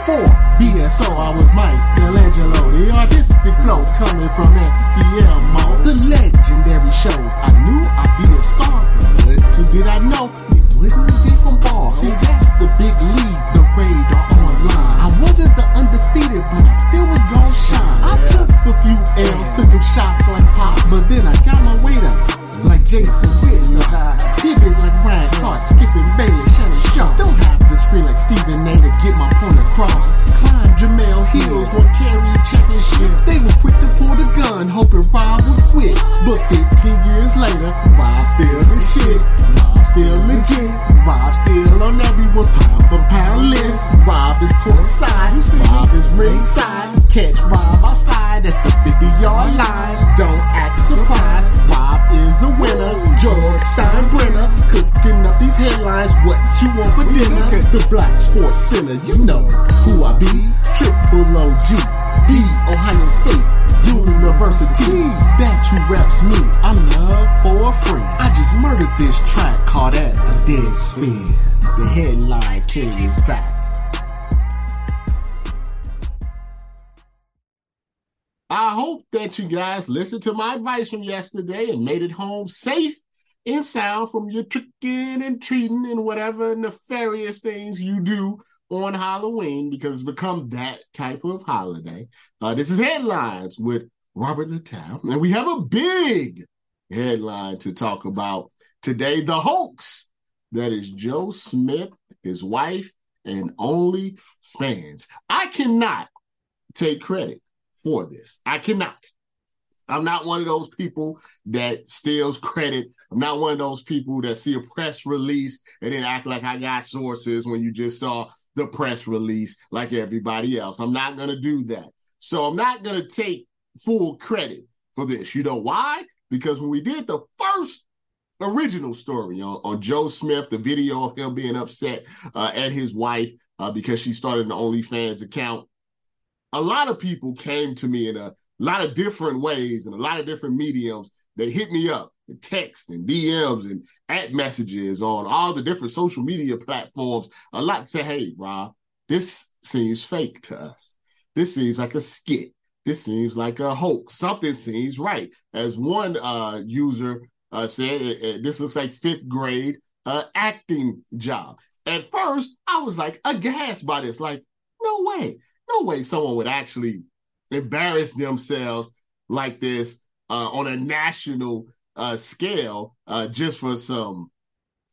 before BSO, I was Michelangelo. The artistic flow coming from STL. The legendary shows. I knew I'd be a star, but did I know it wouldn't be from ball. See, that's the big league, the radar online. I wasn't the undefeated, but I still was gon' shine. I took a few L's, took them shots like pop, but then I got my weight up like Jason Whitlock. Pivot like Ryan Clark, Skip Bayless, Shannon Sharpe. Don't have to scream like Stephen A to get my point across. Climb Jemele Hills, won carry championships. They were quick to pull the gun, hoping Rob would quit. But 15 years later, Rob still the shit. Rob still legit. Rob still on everyone's pound for pound list. Rob is courtside. Rob is ringside. Catch Rob outside at the 50 yard line. Don't act surprised. Rob is a winner. George Steinbrenner cooking up these headlines. What you want for dinner? The Black Sports Center. You know who I be. Triple OG. The Ohio State University. That's who reps me. I'm love for friend. I just murdered this track called at a Deadspin. The headline king is back. I hope that you guys listened to my advice from yesterday and made it home safe and sound from your tricking and treating and whatever nefarious things you do on Halloween because it's become that type of holiday. Uh, this is Headlines with Robert Littal, and we have a big headline to talk about today the hoax that is Joe Smith, his wife, and only fans. I cannot take credit for this. I cannot. I'm not one of those people that steals credit. I'm not one of those people that see a press release and then act like I got sources when you just saw the press release like everybody else. I'm not going to do that. So I'm not going to take full credit for this. You know why? Because when we did the first original story on, on Joe Smith, the video of him being upset uh, at his wife uh, because she started an OnlyFans account, a lot of people came to me in a lot of different ways and a lot of different mediums. They hit me up, text and DMs and at messages on all the different social media platforms. A lot say, "Hey, Rob, this seems fake to us. This seems like a skit. This seems like a hoax. Something seems right." As one uh, user uh, said, "This looks like fifth grade uh, acting job." At first, I was like aghast by this. Like, no way, no way, someone would actually embarrass themselves like this uh, on a national uh, scale uh, just for some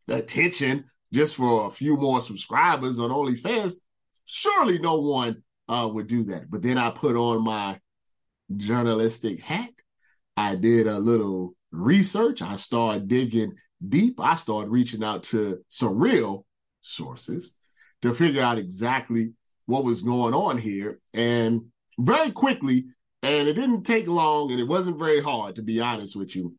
attention, just for a few more subscribers on OnlyFans. Surely no one uh, would do that. But then I put on my journalistic hat. I did a little research. I started digging deep. I started reaching out to some real sources to figure out exactly what was going on here. And very quickly, and it didn't take long and it wasn't very hard, to be honest with you.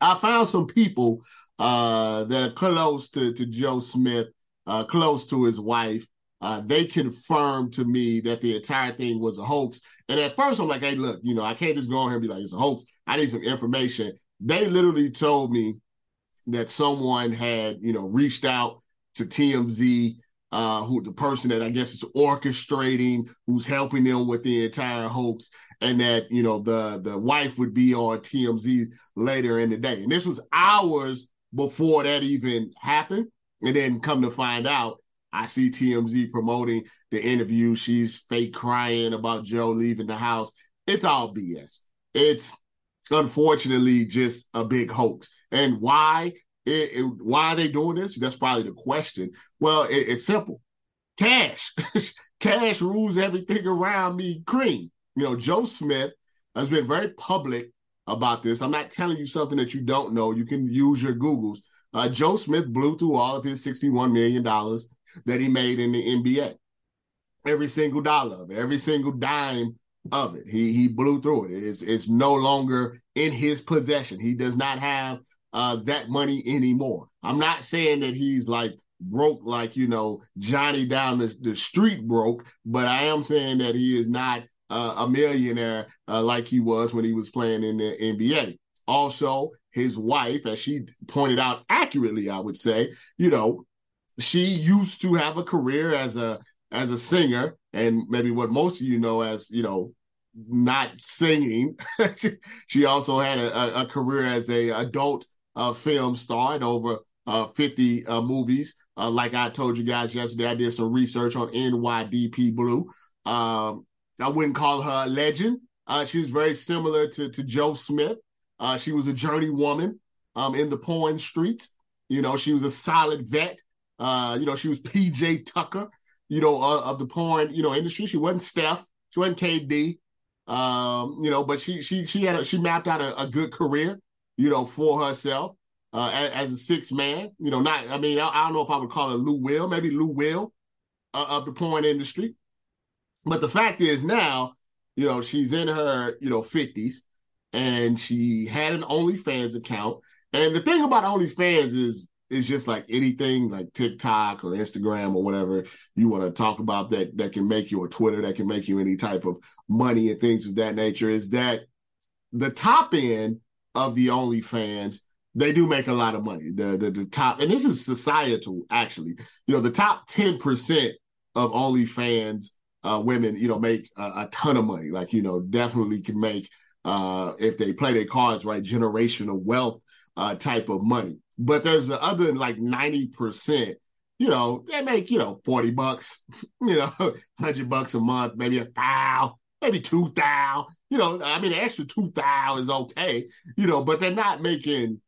I found some people uh, that are close to, to Joe Smith, uh, close to his wife. Uh, they confirmed to me that the entire thing was a hoax. And at first, I'm like, hey, look, you know, I can't just go on here and be like, it's a hoax. I need some information. They literally told me that someone had, you know, reached out to TMZ uh, who the person that I guess is orchestrating, who's helping them with the entire hoax, and that you know the the wife would be on TMZ later in the day. And this was hours before that even happened. And then come to find out, I see TMZ promoting the interview. She's fake crying about Joe leaving the house. It's all BS. It's unfortunately just a big hoax. And why? It, it, why are they doing this? That's probably the question. Well, it, it's simple. Cash. Cash rules everything around me. Cream. You know, Joe Smith has been very public about this. I'm not telling you something that you don't know. You can use your Googles. Uh, Joe Smith blew through all of his $61 million that he made in the NBA. Every single dollar of it, every single dime of it. He he blew through it. It's, it's no longer in his possession. He does not have uh, that money anymore. I'm not saying that he's like broke like you know Johnny down the, the street broke, but I am saying that he is not uh, a millionaire uh, like he was when he was playing in the NBA. Also, his wife, as she pointed out accurately, I would say, you know, she used to have a career as a as a singer, and maybe what most of you know as you know not singing. she also had a, a, career as a adult uh, film star in over uh, 50 uh, movies. Uh, like I told you guys yesterday, I did some research on NYDP Blue. Um, I wouldn't call her a legend. Uh, she was very similar to, to Joe Smith. Uh, she was a journey woman um, in the porn street. You know, she was a solid vet. you know, she was PJ Tucker, you know, of the porn, you know, industry. She wasn't Steph. She wasn't KD. Um, you know, but she she she had a, she mapped out a, a good career, you know, for herself uh, as, as, a six man. You know, not I mean I, I, don't know if I would call it Lou Will, maybe Lou Will uh, of the porn industry. But the fact is now, you know, she's in her you know fifties, and she had an OnlyFans account. And the thing about OnlyFans is it's just like anything like TikTok or Instagram or whatever you want to talk about that that can make you or Twitter that can make you any type of money and things of that nature is that the top end of the OnlyFans they do make a lot of money. The the, the top and this is societal actually. You know the top ten percent of OnlyFans uh, women you know make a, a ton of money. Like you know definitely can make uh, if they play their cards right generational wealth uh, type of money. But there's the other like 90%, you know, they make, you know, 40 bucks, you know, 100 bucks a month, maybe a thou, maybe two thou. You know, I mean, the extra two thou is okay, you know, but they're not making,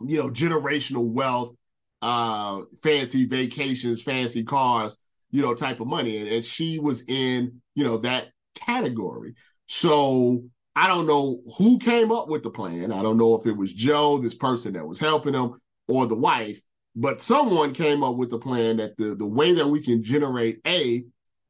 you know, generational wealth, uh, fancy vacations, fancy cars, you know, type of money. And, and she was in, you know, that category. So I don't know who came up with the plan. I don't know if it was Joe, this person that was helping him, or the wife, but someone came up with the plan that the, the way that we can generate A,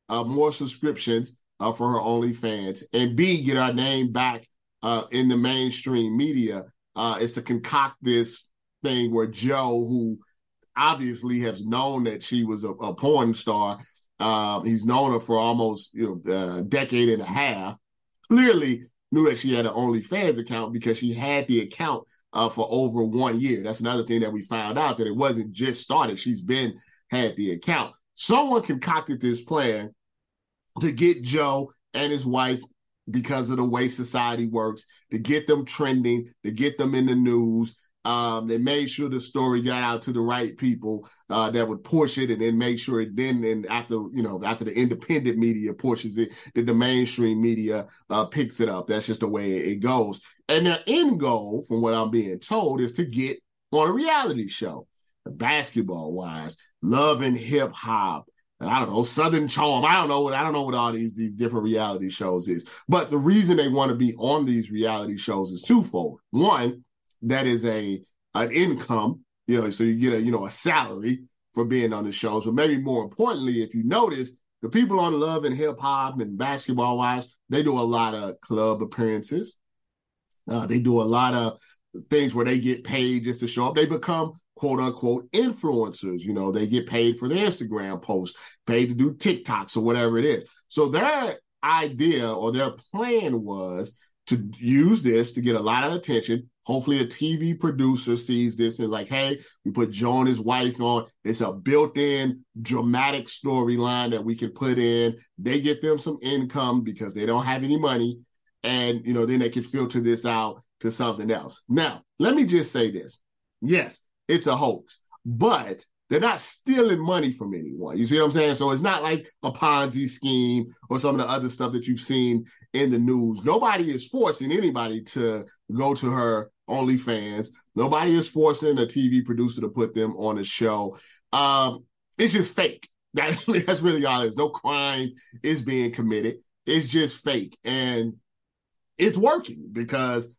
uh, more subscriptions uh, for her OnlyFans, and B, get our name back uh, in the mainstream media uh, is to concoct this thing where Joe, who obviously has known that she was a, a porn star, uh, he's known her for almost you know a decade and a half. Clearly, knew that she had an OnlyFans account because she had the account uh, for over one year. That's another thing that we found out that it wasn't just started. She's been had the account. Someone concocted this plan to get Joe and his wife because of the way society works, to get them trending, to get them in the news, um, they made sure the story got out to the right people uh, that would push it, and then make sure it then and after you know after the independent media pushes it, that the mainstream media uh, picks it up. That's just the way it goes. And their end goal, from what I'm being told, is to get on a reality show, Basketball Wives, love and hip hop. I don't know, Southern Charm. I don't know. what I don't know what all these these different reality shows is. But the reason they want to be on these reality shows is twofold. One, that is a an income, you know, so you get a you know a salary for being on the shows. But maybe more importantly, if you notice, the people on Love and Hip Hop and Basketball Wives, they do a lot of club appearances. Uh, they do a lot of things where they get paid just to show up. They become quote unquote influencers. You know, they get paid for their Instagram posts, paid to do TikToks or whatever it is. So their idea or their plan was to use this to get a lot of attention, Hopefully, a TV producer sees this and like, hey, we put Joe and his wife on. It's a built-in dramatic storyline that we can put in. They get them some income because they don't have any money, and you know, then they can filter this out to something else. Now, let me just say this: yes, it's a hoax, but they're not stealing money from anyone. You see what I'm saying? So it's not like a Ponzi scheme or some of the other stuff that you've seen in the news. Nobody is forcing anybody to go to her OnlyFans. Nobody is forcing a TV producer to put them on a show. Um, it's just fake. That's, that's really all it is. No crime is being committed. It's just fake. And it's working because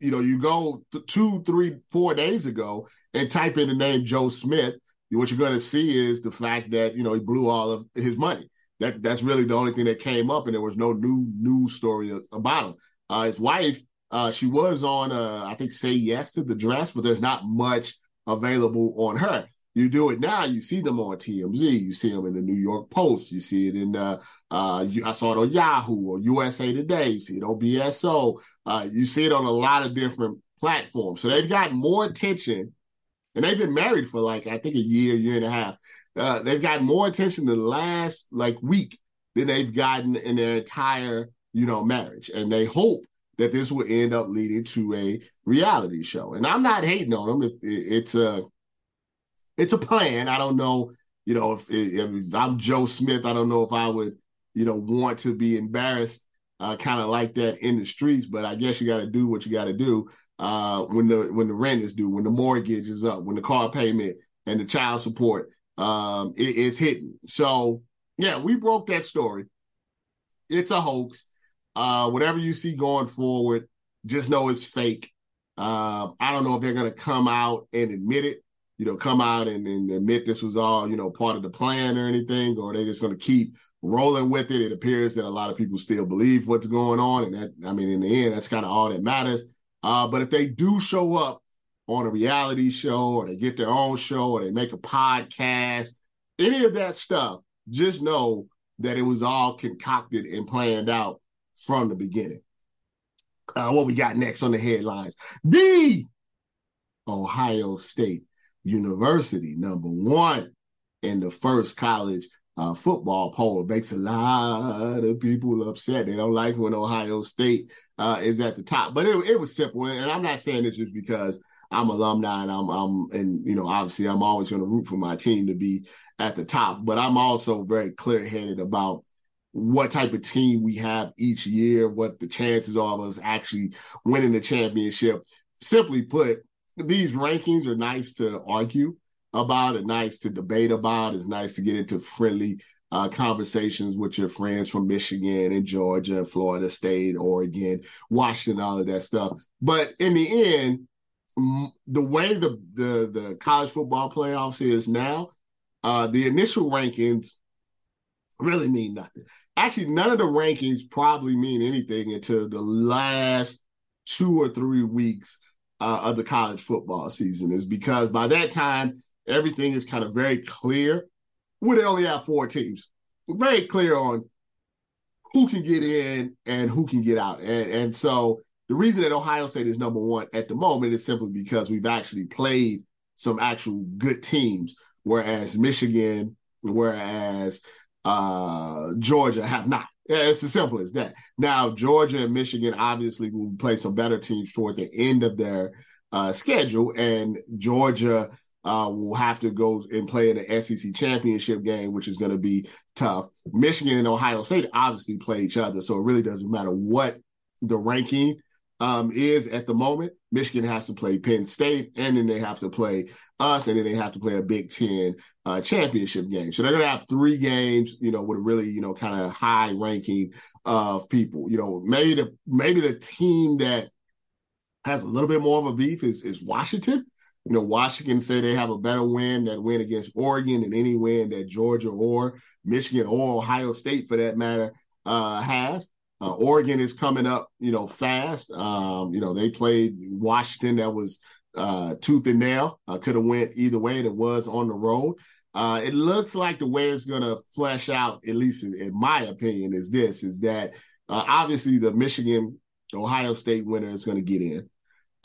you know, you go th- two, three, four days ago and type in the name Joe Smith what you're going to see is the fact that you know he blew all of his money. That that's really the only thing that came up, and there was no new news story about him. Uh, his wife, uh, she was on, uh, I think, say yes to the dress, but there's not much available on her. You do it now, you see them on TMZ, you see them in the New York Post, you see it in, uh, uh, I saw it on Yahoo or USA Today, you see it on BSO, uh, you see it on a lot of different platforms. So they've got more attention and they've been married for like I think a year, year and a half. uh, they've gotten more attention the last like week than they've gotten in their entire you know marriage, and they hope that this will end up leading to a reality show. And I'm not hating on them. If it's a it's a plan, I don't know. You know, if, if I'm Joe Smith, I don't know if I would you know want to be embarrassed uh, kind of like that in the streets. But I guess you got to do what you got to do uh, when the when the rent is due, when the mortgage is up, when the car payment and the child support um, is hitting. So yeah, we broke that story. It's a hoax. Uh, whatever you see going forward, just know it's fake. Uh, I don't know if they're going to come out and admit it, you know, come out and, and, admit this was all, you know, part of the plan or anything, or they're just going to keep rolling with it. It appears that a lot of people still believe what's going on. And that, I mean, in the end, that's kind of all that matters. Uh, but if they do show up on a reality show or they get their own show or they make a podcast, any of that stuff, just know that it was all concocted and planned out from the beginning. Uh, what we got next on the headlines? The Ohio State University, number one in the first college uh, football poll. makes a lot of people upset. They don't like when Ohio State uh, is at the top. But it, it was simple, and I'm not saying this just because I'm alumni and I'm, I'm and you know obviously I'm always going to root for my team to be at the top. But I'm also very clear headed about what type of team we have each year, what the chances are of us actually winning the championship. Simply put, these rankings are nice to argue about, it's nice to debate about, it's nice to get into friendly uh, conversations with your friends from Michigan and Georgia and Florida State, Oregon, Washington, all of that stuff. But in the end, the way the the, the college football playoffs is now, uh, the initial rankings really mean nothing. Actually, none of the rankings probably mean anything until the last two or three weeks uh, of the college football season, is because by that time everything is kind of very clear. We only have four teams, We're very clear on who can get in and who can get out, and and so the reason that Ohio State is number one at the moment is simply because we've actually played some actual good teams, whereas Michigan, whereas uh, Georgia have not. Yeah, it's as simple as that. Now, Georgia and Michigan obviously will play some better teams toward the end of their uh, schedule, and Georgia uh, will have to go and play in the SEC championship game, which is going to be tough. Michigan and Ohio State obviously play each other, so it really doesn't matter what the ranking um, is at the moment. Michigan has to play Penn State, and then they have to play us, and then they have to play a Big Ten uh, championship game. So they're going to have three games, you know, with a really, you know, kind of high ranking of people. You know, maybe the maybe the team that has a little bit more of a beef is is Washington. You know, Washington say they have a better win that win against Oregon than any win that Georgia or Michigan or Ohio State, for that matter, uh, has. Uh, Oregon is coming up, you know, fast. Um, you know, they played Washington that was uh, tooth and nail. Uh, Could have went either way. It was on the road. Uh, it looks like the way it's going to flesh out, at least in, in, my opinion, is this: is that uh, obviously the Michigan Ohio State winner is going to get in.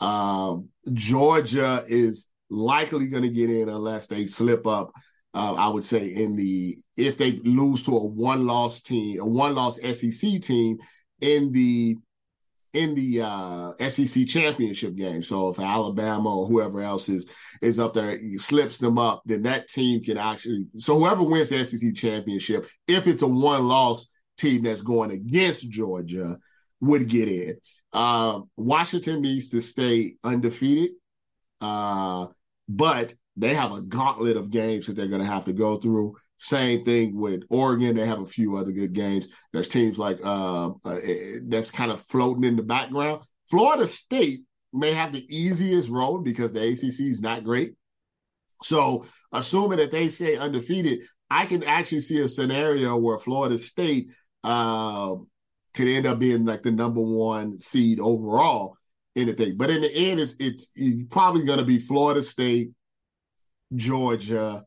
Um, Georgia is likely going to get in unless they slip up. Uh, I would say in the if they lose to a one loss team, a one loss SEC team in the in the uh, SEC championship game. So if Alabama or whoever else is is up there slips them up, then that team can actually. So whoever wins the SEC championship, if it's a one loss team that's going against Georgia, would get in. Uh, Washington needs to stay undefeated, uh, but they have a gauntlet of games that they're going to have to go through. Same thing with Oregon; they have a few other good games. There's teams like uh, uh, that's kind of floating in the background. Florida State may have the easiest road because the ACC is not great. So, assuming that they stay undefeated, I can actually see a scenario where Florida State uh, could end up being like the number one seed overall in the thing. But in the end, it's it's probably going to be Florida State, Georgia,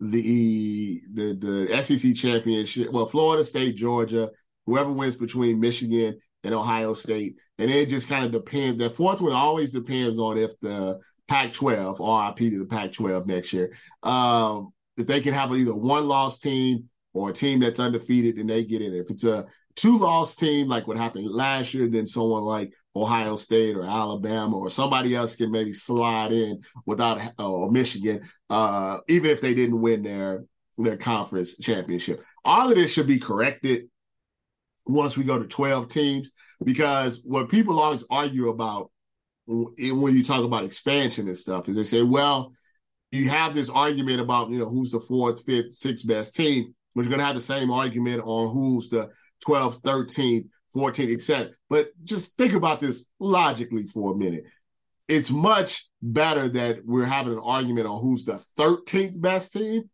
the the the SEC championship. Well, Florida State, Georgia, whoever wins between Michigan and Ohio State, and it just kind of depends. The fourth one always depends on if the Pac-12, RIP to the Pac-12 next year, um, if they can have either one loss team or a team that's undefeated, then they get in. If it's a two loss team, like what happened last year, then someone like Ohio State or Alabama or somebody else can maybe slide in without or Michigan, uh, even if they didn't win their their conference championship. All of this should be corrected once we go to 12 teams because what people always argue about when you talk about expansion and stuff is they say, well, you have this argument about you know who's the fourth, fifth, sixth best team, but you're going to have the same argument on who's the 12th, 13th, 14th, etc. But just think about this logically for a minute. It's much better that we're having an argument on who's the 13th best team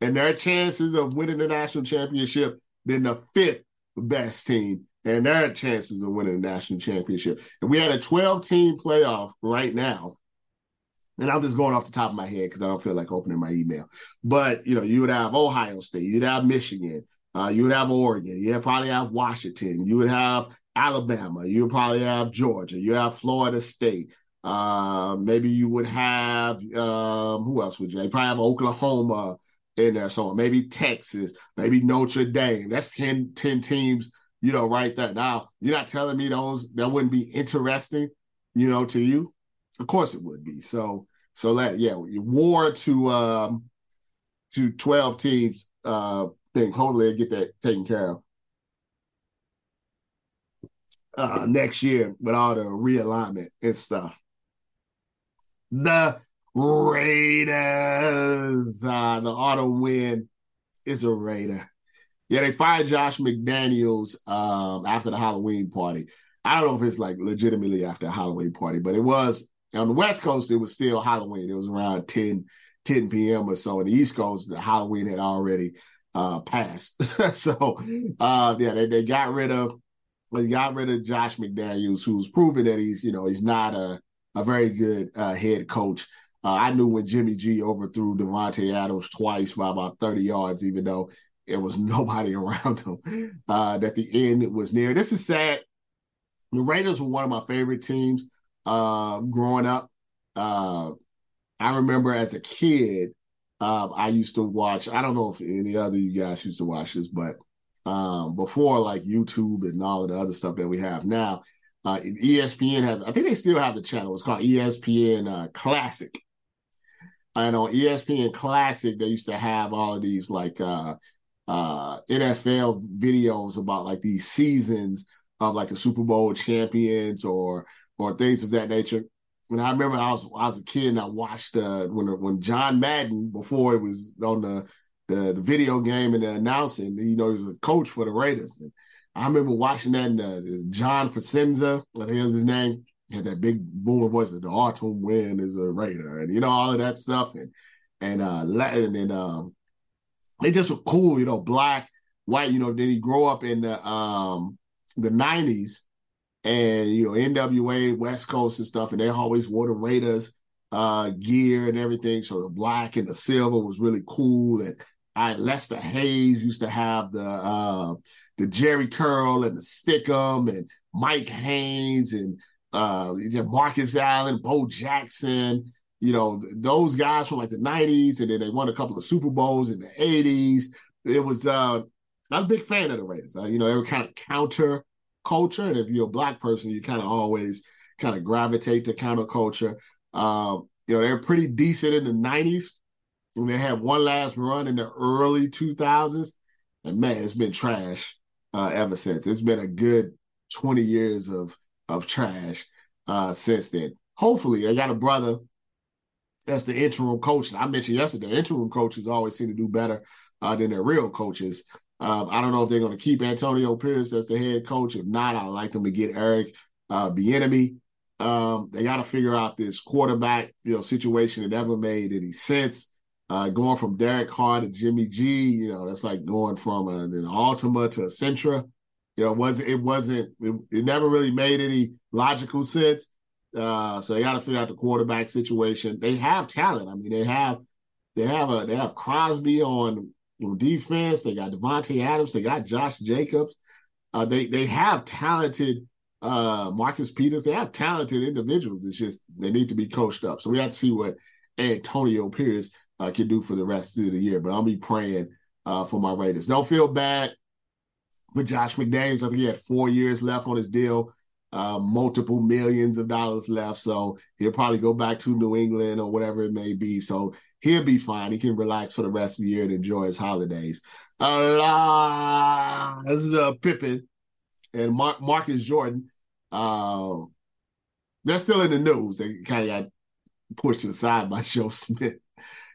and their chances of winning the national championship than the fifth best team and their chances of winning the national championship. And we had a 12 team playoff right now. And I'm just going off the top of my head because I don't feel like opening my email. But you know, you would have Ohio State, you'd have Michigan, uh, you would have Oregon, you'd probably have Washington, you would have Alabama, you would probably have Georgia, you have Florida State. Uh, maybe you would have um, who else would you? You probably have Oklahoma in there So Maybe Texas, maybe Notre Dame. That's 10, 10 teams you know, right there. Now, you're not telling me those that wouldn't be interesting, you know, to you. Of course it would be. So so that yeah, war to um to 12 teams uh thing. Hopefully get that taken care of. Uh next year with all the realignment and stuff. The Raiders, uh, the autumn wind is a Raider. Yeah, they fired Josh McDaniels um, after the Halloween party. I don't know if it's like legitimately after a Halloween party, but it was on the West Coast. It was still Halloween. It was around 10, 10 p.m. or so. On the East Coast, the Halloween had already uh, passed. so uh, yeah, they, they got rid of they got rid of Josh McDaniels, who's proven that he's you know he's not a a very good uh, head coach. Uh, I knew when Jimmy G overthrew Davante Adams twice by about 30 yards, even though there was nobody around him. Uh, that the end was near. This is sad. The Raiders were one of my favorite teams uh, growing up. Uh, I remember as a kid, uh, I used to watch. I don't know if any other you guys used to watch this, but um, before like YouTube and all of the other stuff that we have now, uh, ESPN has. I think they still have the channel. It's called ESPN uh, Classic. And on ESPN Classic, they used to have all of these like uh, uh, NFL videos about like these seasons of like the Super Bowl champions or or things of that nature. And I remember I was I was a kid and I watched uh, when when John Madden before it was on the the, the video game and the announcing. You know, he was a coach for the Raiders. And I remember watching that. And, uh, John Facenda, I think was his name, had that big booming voice. The autumn wind is a Raider, and you know all of that stuff. And and uh, Latin and um, they just were cool, you know, black, white, you know, then he grow up in the um the nineties and you know, NWA, West Coast and stuff, and they always wore the Raiders uh gear and everything. So the black and the silver was really cool. And I Lester Hayes used to have the uh the Jheri curl and the stickum and Mike Haynes and uh Marcus Allen, Bo Jackson, you know, those guys from like the 90s, and then they won a couple of Super Bowls in the 80s. It was uh I was a big fan of the Raiders. Uh, you know, they were kind of counter culture. And if you're a black person, you kind of always kind of gravitate to counterculture. Um, you know, they're pretty decent in the 90s. And they had one last run in the early 2000s. And man, it's been trash uh, ever since. It's been a good 20 years of of trash uh, since then. Hopefully, they got a brother that's the interim coach. I mentioned yesterday, interim coaches always seem to do better uh, than their real coaches. Um, I don't know if they're going to keep Antonio Pierce as the head coach. If not, I'd like them to get Eric uh, Bieniemy. Um, they got to figure out this quarterback, you know, situation that never made any sense. Uh, going from Derek Carr to Jimmy G, you know, that's like going from a, an Altima to a Sentra. You know, it wasn't it wasn't it, it never really made any logical sense. Uh, so they got to figure out the quarterback situation. They have talent. I mean, they have they have a they have Crosby on, on defense. They got Davante Adams. They got Josh Jacobs. Uh, they they have talented uh, Marcus Peters. They have talented individuals. It's just they need to be coached up. So we have to see what Antonio Pierce uh, can do for the rest of the year. But I'll be praying uh, for my Raiders. Don't feel bad with Josh McDaniels. I think he had four years left on his deal, uh, multiple millions of dollars left. So he'll probably go back to New England or whatever it may be. So he'll be fine. He can relax for the rest of the year and enjoy his holidays. Uh, this is uh, Pippen and Mar- Marcus Jordan. Uh, they're still in the news. They kind of got pushed aside by Joe Smith.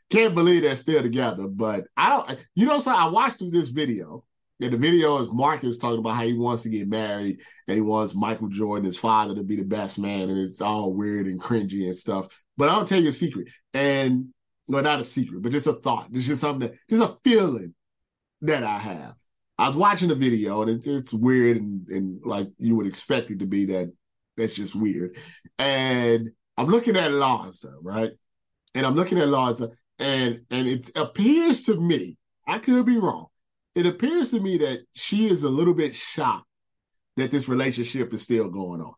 Can't believe they're still together. But I don't, you know, so I watched through this video. And the video is Marcus talking about how he wants to get married and he wants Michael Jordan, his father, to be the best man. And it's all weird and cringy and stuff. But I'll tell you a secret. And well, not a secret, but just a thought. It's just something that just a feeling that I have. I was watching the video and it, it's weird and, and like you would expect it to be that that's just weird. And I'm looking at Larsa, right? And I'm looking at Larsa, and and it appears to me, I could be wrong. It appears to me that she is a little bit shocked that this relationship is still going on.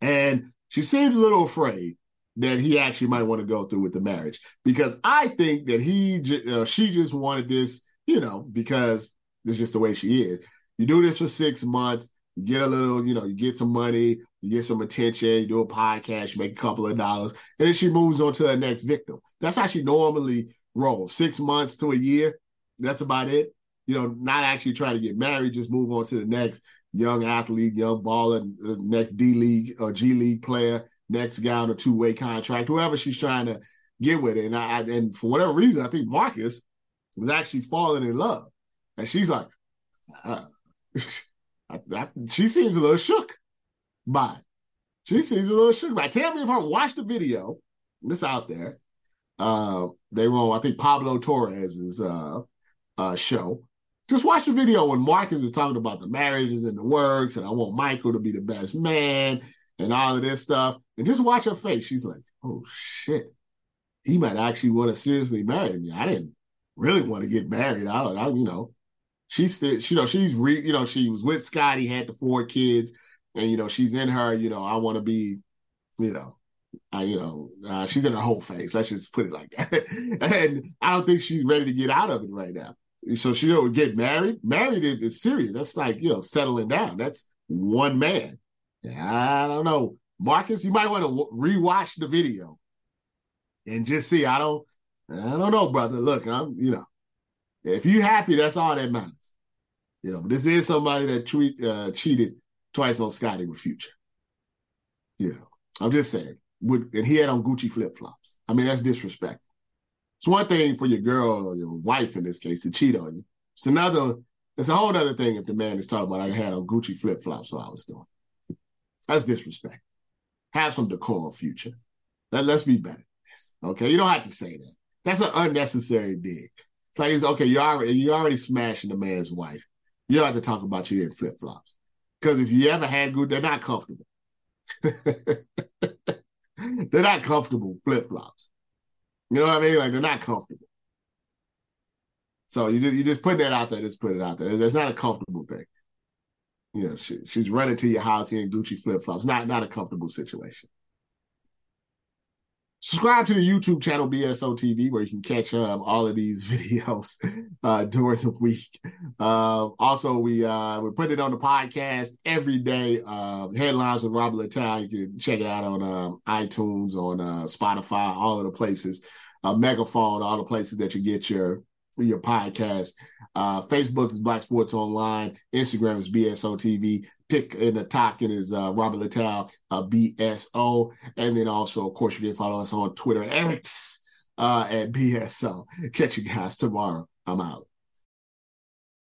And she seems a little afraid that he actually might want to go through with the marriage because I think that he, uh, she just wanted this, you know, because it's just the way she is. You do this for six months, you get a little, you know, you get some money, you get some attention, you do a podcast, you make a couple of dollars, and then she moves on to the next victim. That's how she normally rolls. Six months to a year. That's about it. You know, not actually trying to get married, just move on to the next young athlete, young baller, next D League or G League player, next guy on a two way contract, whoever she's trying to get with it. And I and for whatever reason, I think Marcus was actually falling in love, and she's like, uh, I, I, she seems a little shook by it. She seems a little shook by it. Tell me if I watched the video. This out there. Uh, they were on, I think Pablo Torre's uh, uh, show. Just watch the video when Marcus is talking about the marriages and the works, and I want Michael to be the best man and all of this stuff. And just watch her face. She's like, oh shit. He might actually want to seriously marry me. I didn't really want to get married. I don't, I, you know, she's still, you know, she's re, you know, she was with Scotty, had the four kids, and you know, she's in her, you know, I want to be, you know, I, you know, uh, she's in her whole phase. Let's just put it like that. and I don't think she's ready to get out of it right now. So she don't get married. Married is serious. That's like you know settling down. That's one man. I don't know, Marcus. You might want to rewatch the video and just see. I don't. I don't know, brother. Look, I'm. You know, if you happy, that's all that matters. You know, this is somebody that tweet, uh, cheated twice on Scotty with Future. You know, I'm just saying. With, and he had on Gucci flip flops. I mean, that's disrespectful. It's one thing for your girl or your wife in this case to cheat on you. It's another. It's a whole other thing if the man is talking about I had on Gucci flip flops while I was doing. That's disrespect. Have some decorum, future. Let, let's be better. Okay, you don't have to say that. That's an unnecessary dig. It's like it's okay. You already you already smashing the man's wife. You don't have to talk about you in flip flops because if you ever had good, they're not comfortable. they're not comfortable flip flops. You know what I mean? Like they're not comfortable. So you just you just put that out there. Just put it out there. It's, it's not a comfortable thing you know, she, she's running to your house in Gucci flip flops. Not not a comfortable situation. Subscribe to the YouTube channel BSO TV where you can catch um, all of these videos uh, during the week. Uh, also, we uh, we put it on the podcast every day. Uh, headlines with Robert Littal. You can check it out on um, iTunes, on uh, Spotify, all of the places. Uh, Megaphone, all the places that you get your your podcast. Uh, Facebook is Black Sports Online. Instagram is BSO TV. Tick in the talking is uh, Robert Littal, uh, BSO. And then also, of course, you can follow us on Twitter, X uh, at BSO. Catch you guys tomorrow. I'm out.